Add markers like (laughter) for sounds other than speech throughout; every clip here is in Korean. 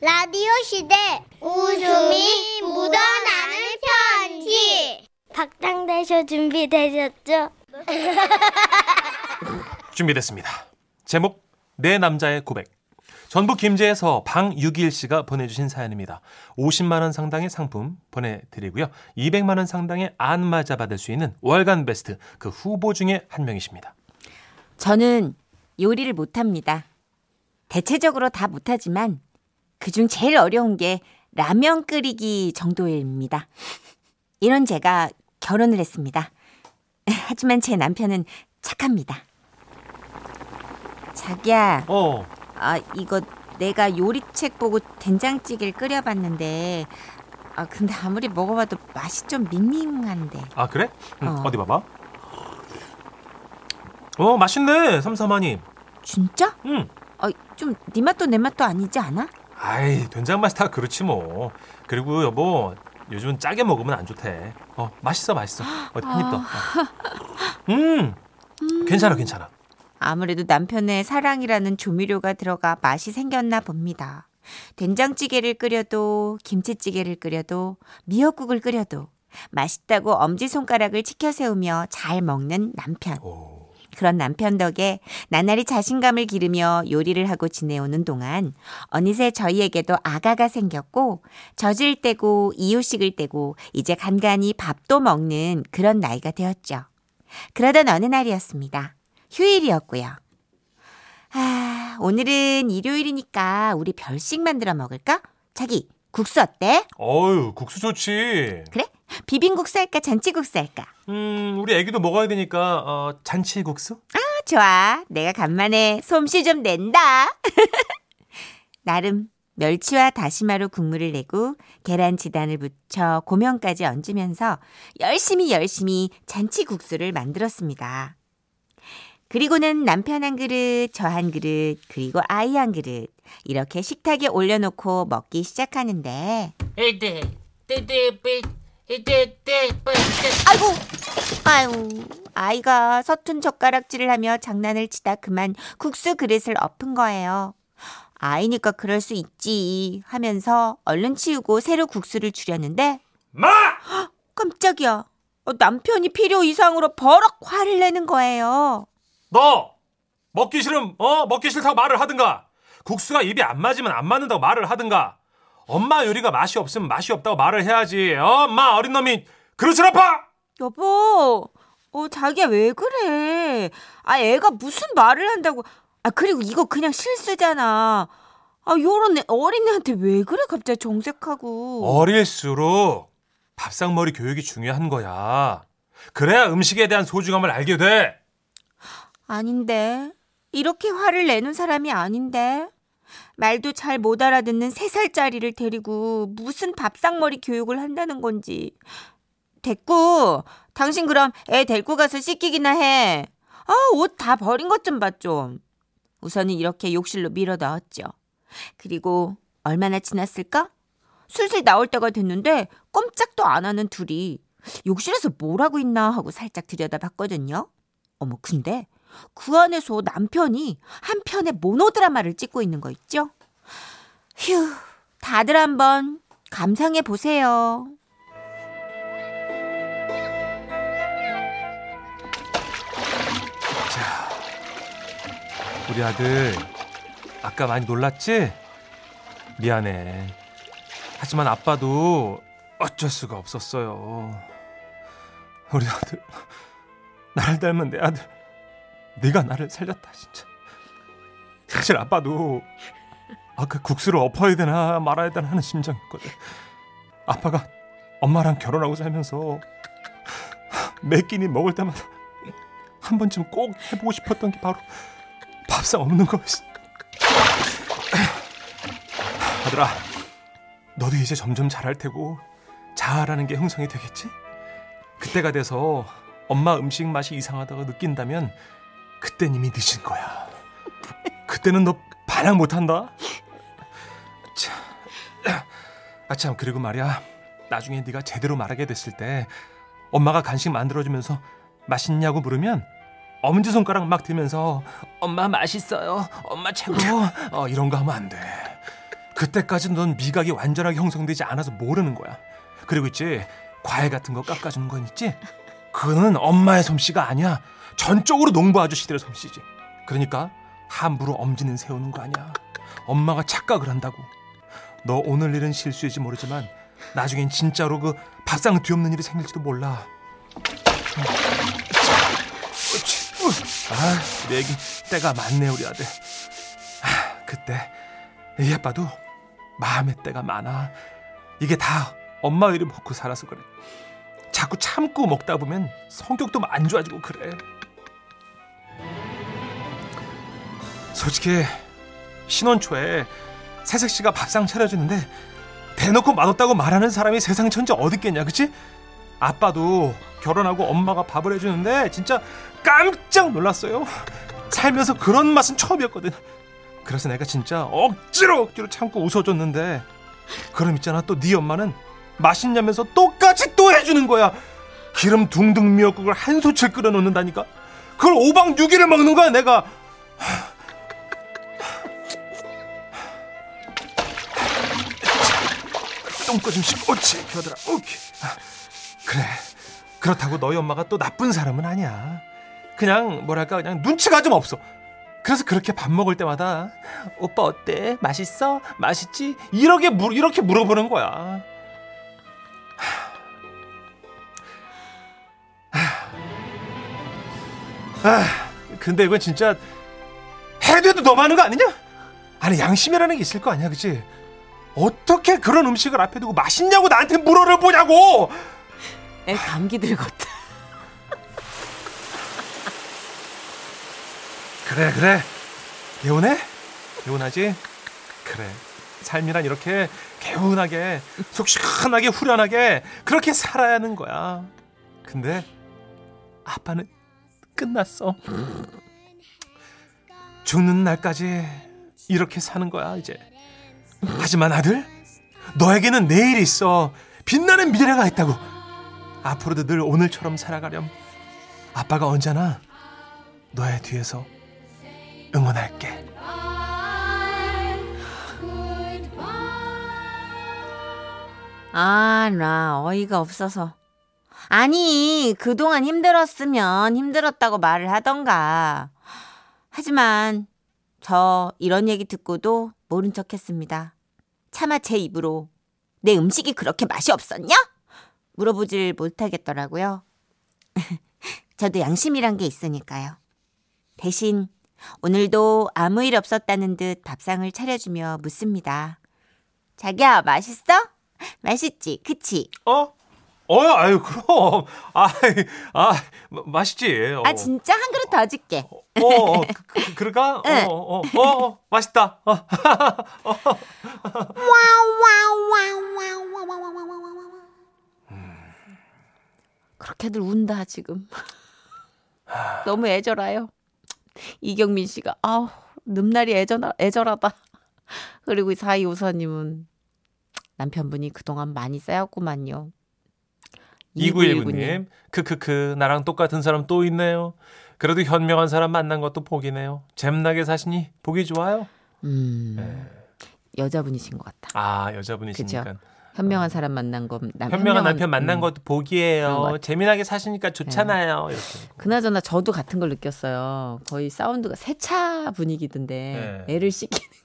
라디오 시대 웃음이 묻어나는 편지 박장대쇼 준비되셨죠? (laughs) 준비됐습니다. 제목 내 남자의 고백. 전북 김제에서 방유길 씨가 보내주신 사연입니다. 50만 원 상당의 상품 보내드리고요. 200만 원 상당의 안마자 받을 수 있는 월간 베스트 그 후보 중에 한 명이십니다. 저는 요리를 못합니다. 대체적으로 다 못하지만 그중 제일 어려운 게 라면 끓이기 정도입니다. 이런 제가 결혼을 했습니다. (laughs) 하지만 제 남편은 착합니다. 자기야, 어, 아 이거 내가 요리책 보고 된장찌개를 끓여봤는데 아 근데 아무리 먹어봐도 맛이 좀 밍밍한데. 아 그래? 응, 어. 어. 디 봐봐. 어 맛있네 삼삼하니. 진짜? 응. 아좀 네 맛도 내 맛도 아니지 않아? 아이 된장 맛이 다 그렇지 뭐. 그리고 여보 요즘은 짜게 먹으면 안 좋대. 어 맛있어 맛있어. 어디 한입 더. 어. (laughs) 음 괜찮아 괜찮아. 아무래도 남편의 사랑이라는 조미료가 들어가 맛이 생겼나 봅니다. 된장찌개를 끓여도 김치찌개를 끓여도 미역국을 끓여도 맛있다고 엄지손가락을 치켜 세우며 잘 먹는 남편. 오. 그런 남편 덕에 나날이 자신감을 기르며 요리를 하고 지내오는 동안 어느새 저희에게도 아가가 생겼고 젖을 떼고 이유식을 떼고 이제 간간히 밥도 먹는 그런 나이가 되었죠. 그러던 어느 날이었습니다. 휴일이었고요. 아, 오늘은 일요일이니까 우리 별식 만들어 먹을까? 자기, 국수 어때? 어유 국수 좋지. 그래? 비빔국수 할까? 잔치국수 할까? 음 우리 애기도 먹어야 되니까 어, 잔치국수? 아, 좋아. 내가 간만에 솜씨 좀 낸다. (laughs) 나름 멸치와 다시마로 국물을 내고 계란 지단을 붙여 고명까지 얹으면서 열심히 열심히 잔치국수를 만들었습니다. 그리고는 남편 한 그릇, 저 한 그릇, 그리고 아이 한 그릇 이렇게 식탁에 올려놓고 먹기 시작하는데 헤드 뜨뜨빛 뜨뜨빛 아이고 아유 아이가 서툰 젓가락질을 하며 장난을 치다 그만 국수 그릇을 엎은 거예요. 아이니까 그럴 수 있지 하면서 얼른 치우고 새로 국수를 주려는데 마! (gasps) 깜짝이야. 어, 남편이 필요 이상으로 버럭 화를 내는 거예요. 너 먹기 싫음 어 먹기 싫다고 말을 하든가 국수가 입에 안 맞으면 안 맞는다고 말을 하든가 엄마 요리가 맛이 없으면 맛이 없다고 말을 해야지 어 엄마 어린 놈이 그릇을 아파 여보, 어, 자기야 왜 그래? 아, 애가 무슨 말을 한다고. 아, 그리고 이거 그냥 실수잖아. 아, 요런 애, 어린애한테 왜 그래? 갑자기 정색하고. 어릴수록 밥상머리 교육이 중요한 거야 그래야 음식에 대한 소중함을 알게 돼 아닌데. 이렇게 화를 내는 사람이 아닌데. 말도 잘 못 알아듣는 세살짜리를 데리고 무슨 밥상머리 교육을 한다는 건지. 됐고, 당신 그럼 애 데리고 가서 씻기기나 해. 아, 옷 다 버린 것 좀 봐, 좀. 우선은 이렇게 욕실로 밀어 넣었죠. 그리고 얼마나 지났을까? 슬슬 나올 때가 됐는데 꼼짝도 안 하는 둘이 욕실에서 뭘 하고 있나 하고 살짝 들여다봤거든요. 어머, 근데 그 안에서 남편이 한 편의 모노드라마를 찍고 있는 거 있죠? 휴, 다들 한번 감상해 보세요. 자 우리 아들 아까 많이 놀랐지 미안해 하지만 아빠도 어쩔 수가 없었어요 우리 아들 나를 닮은 내 아들 네가 나를 살렸다 진짜. 사실 아빠도 아그 국수를 엎어야 되나 말아야 되나 하는 심정이었거든. 아빠가 엄마랑 결혼하고 살면서 매 끼니 먹을 때마다 한 번쯤 꼭 해보고 싶었던 게 바로 밥상 없는 거였어. 아들아 너도 이제 점점 잘할 테고 잘하는 게 형성이 되겠지? 그때가 돼서 엄마 음식 맛이 이상하다고 느낀다면 그땐 이미 늦은 거야. 그때는 너 반항 못한다. 참, 아참 그리고 말이야. 나중에 네가 제대로 말하게 됐을 때 엄마가 간식 만들어주면서 맛있냐고 물으면 엄지 손가락 막 들면서 엄마 맛있어요. 엄마 최고. 어, 이런 거 하면 안 돼. 그때까지 넌 미각이 완전하게 형성되지 않아서 모르는 거야. 그리고 있지 과일 같은 거 깎아주는 건 있지. 그거는 엄마의 솜씨가 아니야. 전적으로 농부 아저씨들의 솜씨지. 그러니까 함부로 엄지는 세우는 거 아니야. 엄마가 착각을 한다고. 너 오늘 일은 실수일지 모르지만 나중엔 진짜로 그 밥상 뒤엎는 일이 생길지도 몰라. 아, 내기 때가 많네 우리 아들. 아, 그때 이 아빠도 마음의 때가 많아. 이게 다 엄마 의를 먹고 살아서 그래. 자꾸 참고 먹다 보면 성격도 안 좋아지고 그래. 솔직히 신혼 초에 새색 씨가 밥상 차려주는데 대놓고 맛없다고 말하는 사람이 세상 천지 어디 있겠냐, 그치? 아빠도 결혼하고 엄마가 밥을 해주는데 진짜 깜짝 놀랐어요. 살면서 그런 맛은 처음이었거든. 그래서 내가 진짜 억지로 억지로 참고 웃어줬는데 그럼 있잖아 또 네 엄마는 맛있냐면서 똑같이 또 해주는 거야. 기름 둥둥 미역국을 한 소칠 끓여 놓는다니까. 그걸 5박 6일을 먹는 거야 내가. 똥꼬 좀 씻고 옳지. 겨들아 오케이. 아, 그래. 그렇다고 너희 엄마가 또 나쁜 사람은 아니야. 그냥 뭐랄까 그냥 눈치가 좀 없어. 그래서 그렇게 밥 먹을 때마다 오빠 어때? 맛있어? 맛있지? 이렇게 물 이렇게 물어보는 거야. 아 근데 이건 진짜 해도 해도 너무 하는 거 아니냐? 아니 양심이라는 게 있을 거 아니야 그치 어떻게 그런 음식을 앞에 두고 맛있냐고 나한테 물어를 보냐고 애 감기 들었다. 그래 그래 개운해? 개운하지? 그래 삶이란 이렇게 개운하게 속 시원하게 후련하게 그렇게 살아야 하는 거야 근데 아빠는 끝났어 죽는 날까지 이렇게 사는 거야 이제 하지만 아들 너에게는 내일이 있어 빛나는 미래가 있다고 앞으로도 늘 오늘처럼 살아가렴 아빠가 언제나 너의 뒤에서 응원할게. 아, 나 어이가 없어서. 아니, 그동안 힘들었으면 힘들었다고 말을 하던가. 하지만 저 이런 얘기 듣고도 모른 척 했습니다. 차마 제 입으로 내 음식이 그렇게 맛이 없었냐? 물어보질 못하겠더라고요. (laughs) 저도 양심이란 게 있으니까요. 대신 오늘도 아무 일 없었다는 듯 밥상을 차려주며 묻습니다. 자기야, 맛있어? 맛있지, 그치? 어? 어, 아유, 그럼. 아, 아, 마- 맛있지. 어. 아, 진짜 한 그릇 더 줄게. 어, 어, 그, 그, 그럴까? (laughs) 응. 어, 어, 어, 어, 맛있다. 어. 그렇게들 운다, 지금. (laughs) 너무 애절해요. 이경민 씨가, 아우, 늠날이 애절, 애절하다. 그리고 4254님은 남편분이 그동안 많이 쌓였구만요. 2919님, 크크크, 나랑 똑같은 사람 또 있네요. 그래도 현명한 사람 만난 것도 복이네요. 잼나게 사시니 보기 좋아요. 음, 네. 여자분이신 것 같다. 아, 여자분이시니까. 현명한 사람 만난 건 남, 현명한 남편 만난 음. 것도 복이에요. 재미나게 사시니까 좋잖아요. 이렇게. 그나저나 저도 같은 걸 느꼈어요. 거의 사운드가 세차 분위기던데 네. 애를 씻기는 게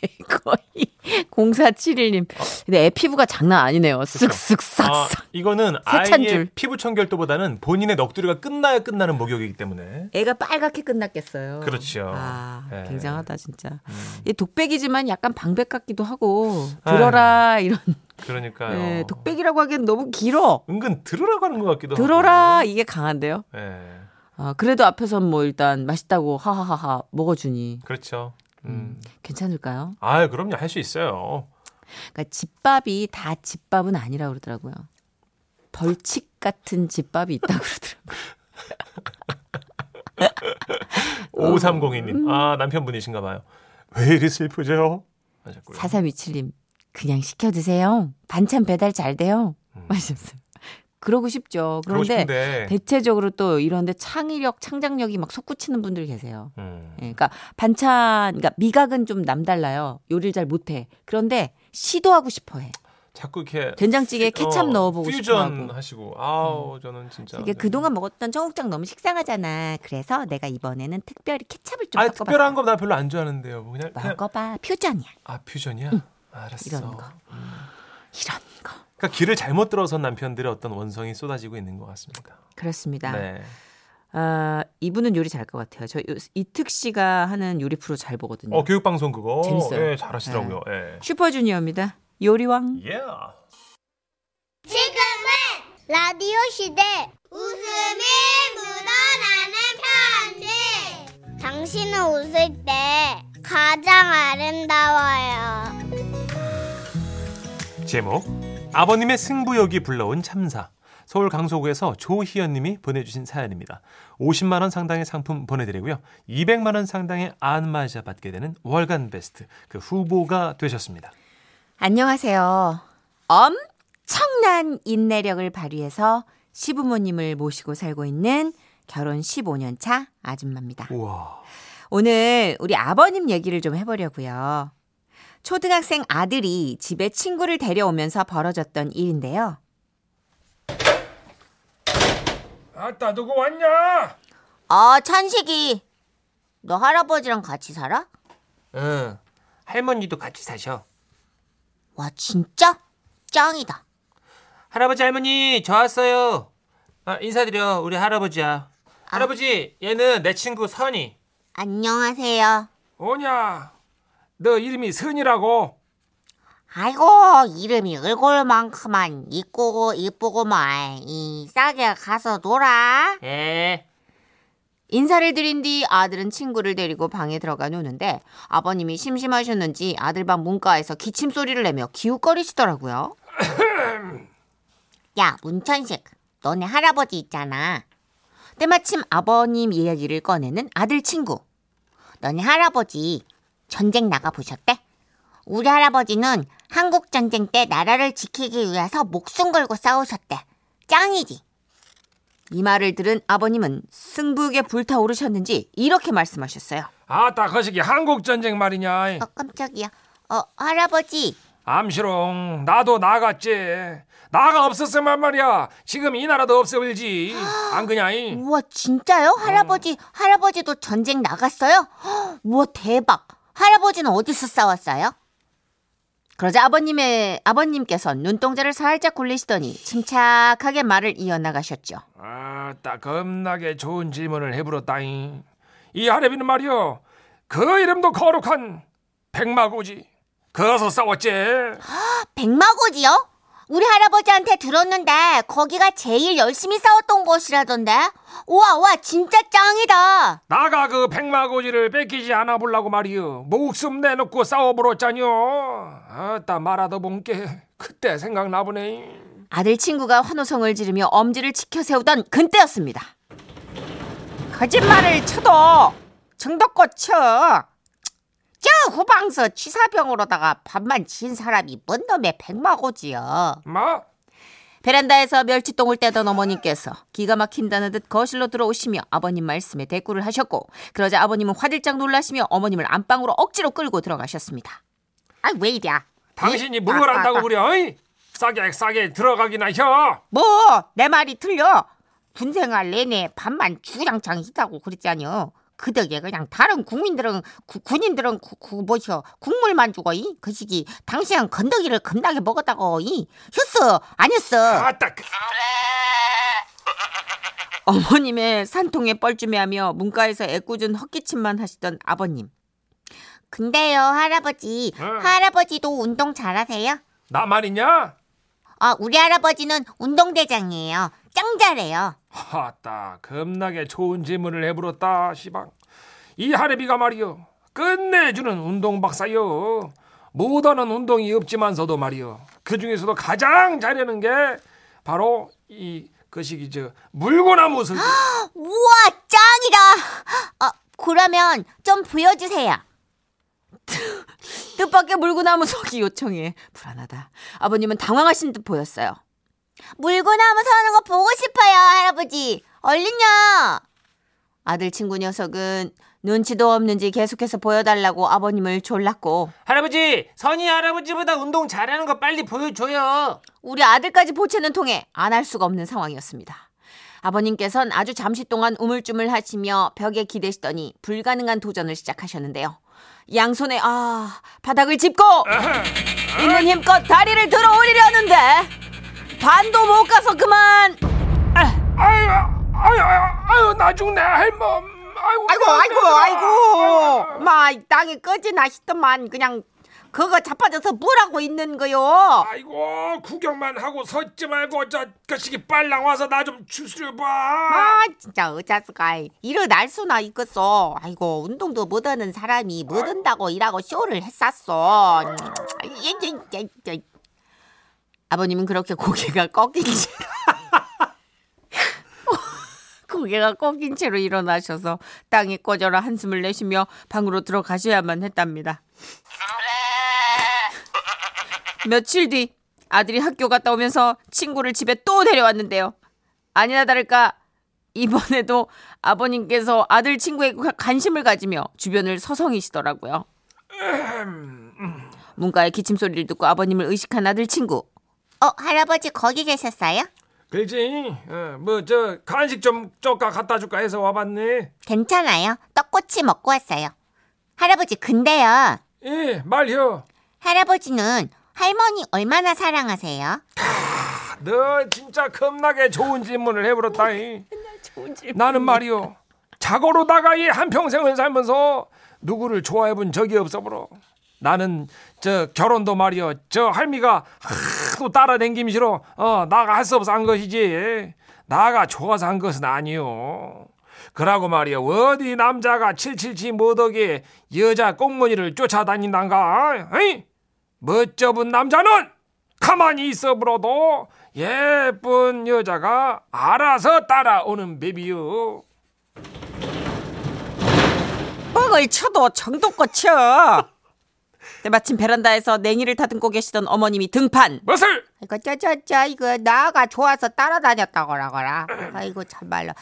(laughs) 거의 0471님. 근데 애 피부가 장난 아니네요. 아, 쓱쓱싹싹. 이거는 세찬 아이의 줄. 피부 청결도보다는 본인의 넋두리가 끝나야 끝나는 목욕이기 때문에. 애가 빨갛게 끝났겠어요. 그렇죠. 아, 네. 굉장하다 진짜. 음, 이 독백이지만 약간 방백 같기도 하고 들어라 이런 그러니까요. 네, 독백이라고 하기엔 너무 길어. 은근 들으라고 하는 것 같기도 들어라 하고. 이게 강한데요. 예. 아, 그래도 앞에선 뭐 일단 맛있다고 하하하하 먹어주니 그렇죠. 음. 괜찮을까요? 아, 그럼요. 할 수 있어요. 그러니까 집밥이 다 집밥은 아니라 그러더라고요. 벌칙 같은 집밥이 있다 그러더라고요. (laughs) 5302님. 아, 남편분이신가 봐요. 왜 이리 슬프죠? 하셨고요. 4327님 그냥 시켜 드세요. 반찬 배달 잘 돼요. 음. 하셨어요. 그러고 싶죠. 그러고 그런데 싶은데. 대체적으로 또 이런데 창의력, 창작력이 막 솟구치는 분들 계세요. 음. 예, 그러니까 반찬, 그러니까 미각은 좀 남달라요. 요리를 잘 못해. 그런데 시도하고 싶어해. 자꾸 이렇게 된장찌개에 퓨- 케찹 어, 넣어보고 싶어하고. 하시고 아우 저는 진짜 이게 네. 그동안 먹었던 청국장 너무 식상하잖아. 그래서 내가 이번에는 특별히 케찹을 좀 아니. 특별한 거 나 별로 안 좋아하는데요. 뭐 그냥, 그냥 먹어봐. 퓨전이야. 아 퓨전이야. 알았어. 이런 거. 이런 거. 그러니까 길을 잘못 들어선 남편들의 어떤 원성이 쏟아지고 있는 것 같습니다. 그렇습니다. 네. 아, 이분은 요리 잘 것 같아요. 저 요- 이특 씨가 하는 요리 프로 잘 보거든요. 어 교육 방송 그거 재밌어요. 예, 잘하시더라고요. 예. 슈퍼주니어입니다. 요리왕. 예. 지금은 라디오 시대 웃음이 묻어나는 편지 당신은 웃을 때 가장 아름다워요 제목 아버님의 승부욕이 불러온 참사 서울 강서구에서 조희연 님이 보내주신 사연입니다. 50만 원 상당의 상품 보내드리고요. 200만 원 상당의 안마자 받게 되는 월간 베스트 그 후보가 되셨습니다. 안녕하세요. 엄청난 인내력을 발휘해서 시부모님을 모시고 살고 있는 결혼 15년 차 아줌마입니다. 우와. 오늘 우리 아버님 얘기를 좀 해보려고요. 초등학생 아들이 집에 친구를 데려오면서 벌어졌던 일인데요. 아따 누구 왔냐? 아, 찬식이. 너 할아버지랑 같이 살아? 응. 할머니도 같이 사셔. 와, 진짜? 짱이다. 할아버지 할머니 저 왔어요. 아, 인사드려 우리 할아버지야. 할아버지 얘는 내 친구 선이. 안녕하세요. 오냐? 너 이름이 선이라고? 아이고, 이름이 얼굴만큼만 이쁘고 이쁘고만. 이 싸게 가서 놀아. 예. 인사를 드린 뒤 아들은 친구를 데리고 방에 들어가 노는데 아버님이 심심하셨는지 아들 방 문가에서 기침 소리를 내며 기웃거리시더라고요. (clears throat) 야, 문천식, 너네 할아버지 있잖아. 때마침 아버님 이야기를 꺼내는 아들 친구. 너네 할아버지 전쟁 나가 보셨대? 우리 할아버지는 한국 전쟁 때 나라를 지키기 위해서 목숨 걸고 싸우셨대. 짱이지. 이 말을 들은 아버님은 승부욕에 불타오르셨는지 이렇게 말씀하셨어요. 아따 거시기 한국 전쟁 말이냐? 어, 깜짝이야. 어, 할아버지. 암시롱 나도 나갔지. 나가 없었으면 말이야. 지금 이 나라도 없어질지. 안 그냐이? 우와, 진짜요? 할아버지, 할아버지도 전쟁 나갔어요? 헉, (gasps) 우와, 대박. 할아버지는 어디서 싸웠어요? 그러자 아버님의, 아버님께서 눈동자를 살짝 굴리시더니 침착하게 말을 이어나가셨죠. 아따 겁나게 좋은 질문을 해부렀다잉. 이 할애비는 말이요. 그 이름도 거룩한 백마고지. 거기서 싸웠지. 백마고지요? 우리 할아버지한테 들었는데 거기가 제일 열심히 싸웠던 곳이라던데. 우와, 우와, 진짜 짱이다. 나가 그 백마고지를 뺏기지 않아 보려고 말이요. 목숨 내놓고 싸워보렀자뇨. 아따 말하다 본게 그때 생각나 보네. 아들 친구가 환호성을 지르며 엄지를 치켜 세우던 근때였습니다. 거짓말을 쳐도 정도껏 쳐. 저 후방서 취사병으로다가 밥만 진 사람이 뭔 놈의 백마고지요. 마? 베란다에서 멸치똥을 떼던 어머님께서 기가 막힌다는 듯 거실로 들어오시며 아버님 말씀에 대꾸를 하셨고 그러자 아버님은 화들짝 놀라시며 어머님을 안방으로 억지로 끌고 들어가셨습니다. 아 왜 이래? 당신이 뭘 안다고 그래? 어이? 싸게 싸게 들어가기나 혀. 뭐 내 말이 틀려? 군생활 내내 밥만 주장창 있다고 그랬잖여. 그 덕에 그냥 다른 국민들은 구- 군인들은 구, 구, 뭐셔 국물만 주고 이 그 시기 당신은 건더기를 겁나게 먹었다고 이 휴스 아니었어. 아따 그- (laughs) 어머님의 산통에 뻘쭘해하며 문가에서 애꿎은 헛기침만 하시던 아버님. 근데요 할아버지 응. 할아버지도 운동 잘하세요? 나 말이냐? 아 우리 할아버지는 운동대장이에요. 짱 잘해요. 아따 겁나게 좋은 질문을 해부렀다 시방. 이 할애비가 말이요. 끝내주는 운동 박사요. 못하는 운동이 없지만서도 말이요. 그 중에서도 가장 잘하는 게 바로 이 그시기 저 물구나무 설기. (gasps) 우와 짱이다. 아 그러면 좀 보여주세요. (laughs) 뜻밖의 물구나무 서기 요청에 불안하다. 아버님은 당황하신 듯 보였어요. 물구나무 서는 거 보고 싶어요, 할아버지. 얼른요. 아들 친구 녀석은 눈치도 없는지 계속해서 보여달라고 아버님을 졸랐고 할아버지, 선이 할아버지보다 운동 잘하는 거 빨리 보여줘요. 우리 아들까지 보채는 통에 안 할 수가 없는 상황이었습니다. 아버님께선 아주 잠시 동안 우물쭈물 하시며 벽에 기대시더니 불가능한 도전을 시작하셨는데요. 양손에 아 바닥을 짚고 있는 힘껏 다리를 들어 올리려는데 반도 못 가서 그만. 아유 아유 아유 아유 나 죽네. 할멈. 아이고 아이고 아이고 아이고. 마 땅에 꺼지나 싶더만 그냥 그거 자빠져서 뭐라고 있는 거요? 아이고 구경만 하고 섰지 말고 저 거시기 빨랑 와서 나좀 추스려 봐. 아 진짜 어자스가 일어날 수나 있겠어. 아이고 운동도 못하는 사람이 못한다고 일하고 쇼를 했었어. 아버님은 그렇게 고개가 꺾인 채로 (laughs) 고개가 꺾인 채로 일어나셔서 땅에 꺼져라 한숨을 내쉬며 방으로 들어가셔야만 했답니다 며칠 뒤 아들이 학교 갔다 오면서 친구를 집에 또 데려왔는데요. 아니나 다를까 이번에도 아버님께서 아들 친구에게 관심을 가지며 주변을 서성이시더라고요. 문가의 기침 소리를 듣고 아버님을 의식한 아들 친구. 어, 할아버지 거기 계셨어요? 그렇지. 어, 뭐저 간식 좀 쪼까 갖다 줄까 해서 와봤네. 괜찮아요. 떡꼬치 먹고 왔어요. 할아버지, 근데요. 예, 말혀. 할아버지는 할머니 얼마나 사랑하세요? 너 진짜 겁나게 좋은 질문을 해버렸다이. 나는 말이요. 자고로다가 이 한평생을 살면서 누구를 좋아해본 적이 없어버려. 나는 저 결혼도 말이요. 저 할미가 하도 따라댕김이 싫어. 어, 나가 할 수 없어 한 것이지. 나가 좋아서 한 것은 아니요. 그러고 말이요. 어디 남자가 칠칠치 못하게 여자 꽁무니를 쫓아다닌단가. 에이? 멋쩍은 남자는 가만히 있어보러도 예쁜 여자가 알아서 따라오는 베비요. 뻥을 쳐도 정도껏 쳐. 때마침 베란다에서 냉이를 다듬고 계시던 어머님이 등판. 무엇을? 이거 저저저 이거 나가 좋아서 따라다녔다고라 거라. 아이고 참말로.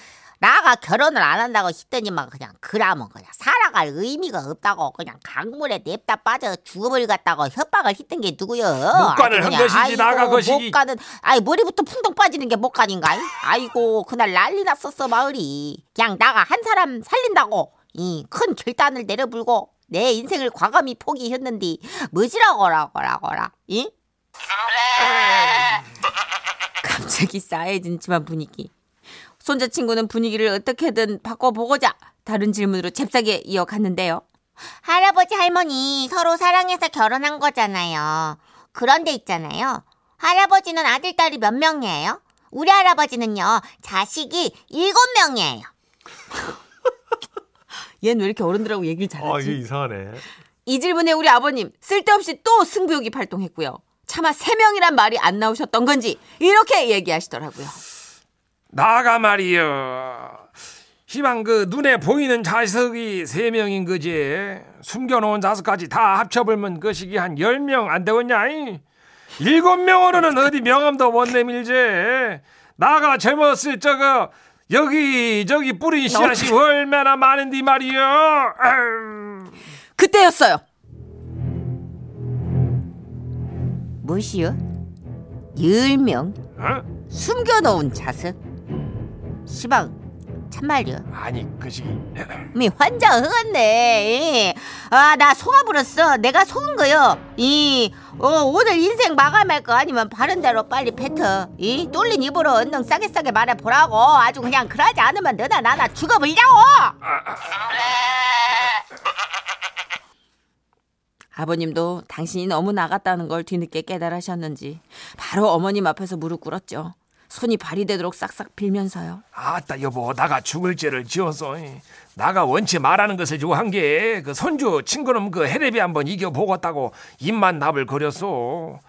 나가 결혼을 안 한다고 싶더니만 그냥 그라면 그냥 살아갈 의미가 없다고 그냥 강물에 냅다 빠져 죽음을 갔다고 협박을 했던 게 누구여? 아주 한 것이지, 아이고, 나가 것이기. 못간은 아이 머리부터 풍덩 빠지는 게 못간인가? 아이고 그날 난리 났었어 마을이. 그냥 나가 한 사람 살린다고 이 큰 결단을 내려불고 내 인생을 과감히 포기했는디 뭐지라고라 거라거라. 이? (laughs) 갑자기 싸해진 집안 분위기. 손자 친구는 분위기를 어떻게든 바꿔보고자 다른 질문으로 잽싸게 이어갔는데요. 할아버지, 할머니 서로 사랑해서 결혼한 거잖아요. 그런데 있잖아요. 할아버지는 아들, 딸이 몇 명이에요? 우리 할아버지는요, 자식이 일곱 명이에요. (laughs) 얘는 왜 이렇게 어른들하고 얘기를 아, 잘하지? 이상하네. 이 질문에 우리 아버님 쓸데없이 또 승부욕이 발동했고요. 차마 세 명이란 말이 안 나오셨던 건지 이렇게 얘기하시더라고요. 나가 말이여. 희망 그 눈에 보이는 자석이 세 명인 거지. 숨겨놓은 자석까지 다 합쳐보면 그 시기 한 열 명 안 되겠냐? 이? 일곱 명으로는 어디 명함도 못 내밀지. 나가 젊었을 적어 여기 저기 뿌린 씨앗이 얼마나 많은디 말이여. 그때였어요. 무엇이요? 열명 어? 숨겨놓은 자석? 시방 참말이요. 아니 그 시기 (clears throat) 미 환장 허갔네. 아, 나 속아 불었어. 내가 속은 거요. 이, 어, 오늘 인생 마감할 거 아니면 바른 대로 빨리 뱉어. 이, 뚫린 입으로 언능 싸게 싸게 말해 보라고. 아주 그냥 그러지 않으면 너나 나나 죽어 버리자고. 아버님도 당신이 너무 나갔다는 걸 뒤늦게 깨달으셨는지 바로 어머님 앞에서 무릎 꿇었죠. 손이 발이 되도록 싹싹 빌면서요. 아따 여보 나가 죽을 죄를 지어서. 나가 원치 말하는 것을 좋아한 게 그 손주 친구놈 그 해레비 한번 이겨 보겠다고 입만 납을 거렸어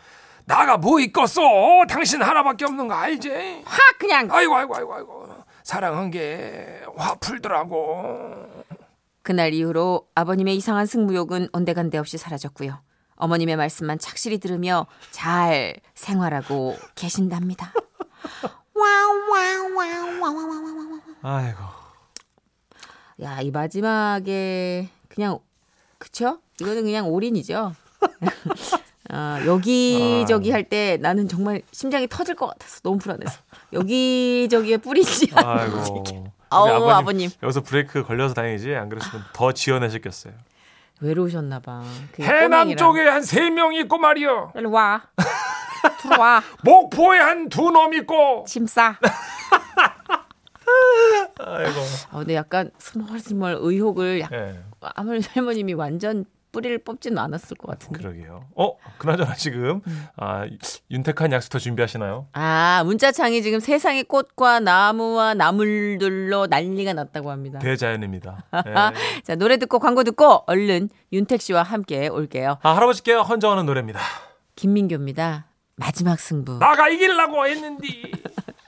나가 뭐 있겠어? 당신 하나밖에 없는 거 알지? 확 그냥. 아이고 아이고 아이고 아이고. 사랑한 게 화 풀더라고. 그날 이후로 아버님의 이상한 승무욕은 온데간데 없이 사라졌고요. 어머님의 말씀만 착실히 들으며 잘 생활하고 계신답니다. 와와와와와와와. 아이고. 야, 이 마지막에 그냥 그쵸? 이거는 그냥 올인이죠. 아, 여기저기 할때 나는 정말 심장이 터질 것 같아서 너무 불안해서 여기저기에 뿌리지 아이고. 아우, 아버님, 아버님. 여기서 브레이크 걸려서 다행이지. 안 그랬으면 더 지연하셨겠어요. 외로우셨나 봐. 그 해남 꼬맹이랑. 쪽에 한 세명 있고 말이요. 빨리 와. 들어와. (laughs) 목포에 한 두 놈 있고. 짐 싸. (laughs) 아이고. 아, 근데 약간 스멀스멀 의혹을 약, 예. 아무리 할머님이 완전 뿌리를 뽑지는 않았을 것 같은데. 그러게요. 어, 그나저나 지금 아, 윤택한 약수터 준비하시나요? 아, 문자창이 지금 세상의 꽃과 나무와 나물들로 난리가 났다고 합니다. 대자연입니다. 예. (laughs) 자, 노래 듣고 광고 듣고 얼른 윤택 씨와 함께 올게요. 아, 할아버지께 헌정하는 노래입니다. 김민교입니다. 마지막 승부. 나가 이기려고 했는데 (laughs)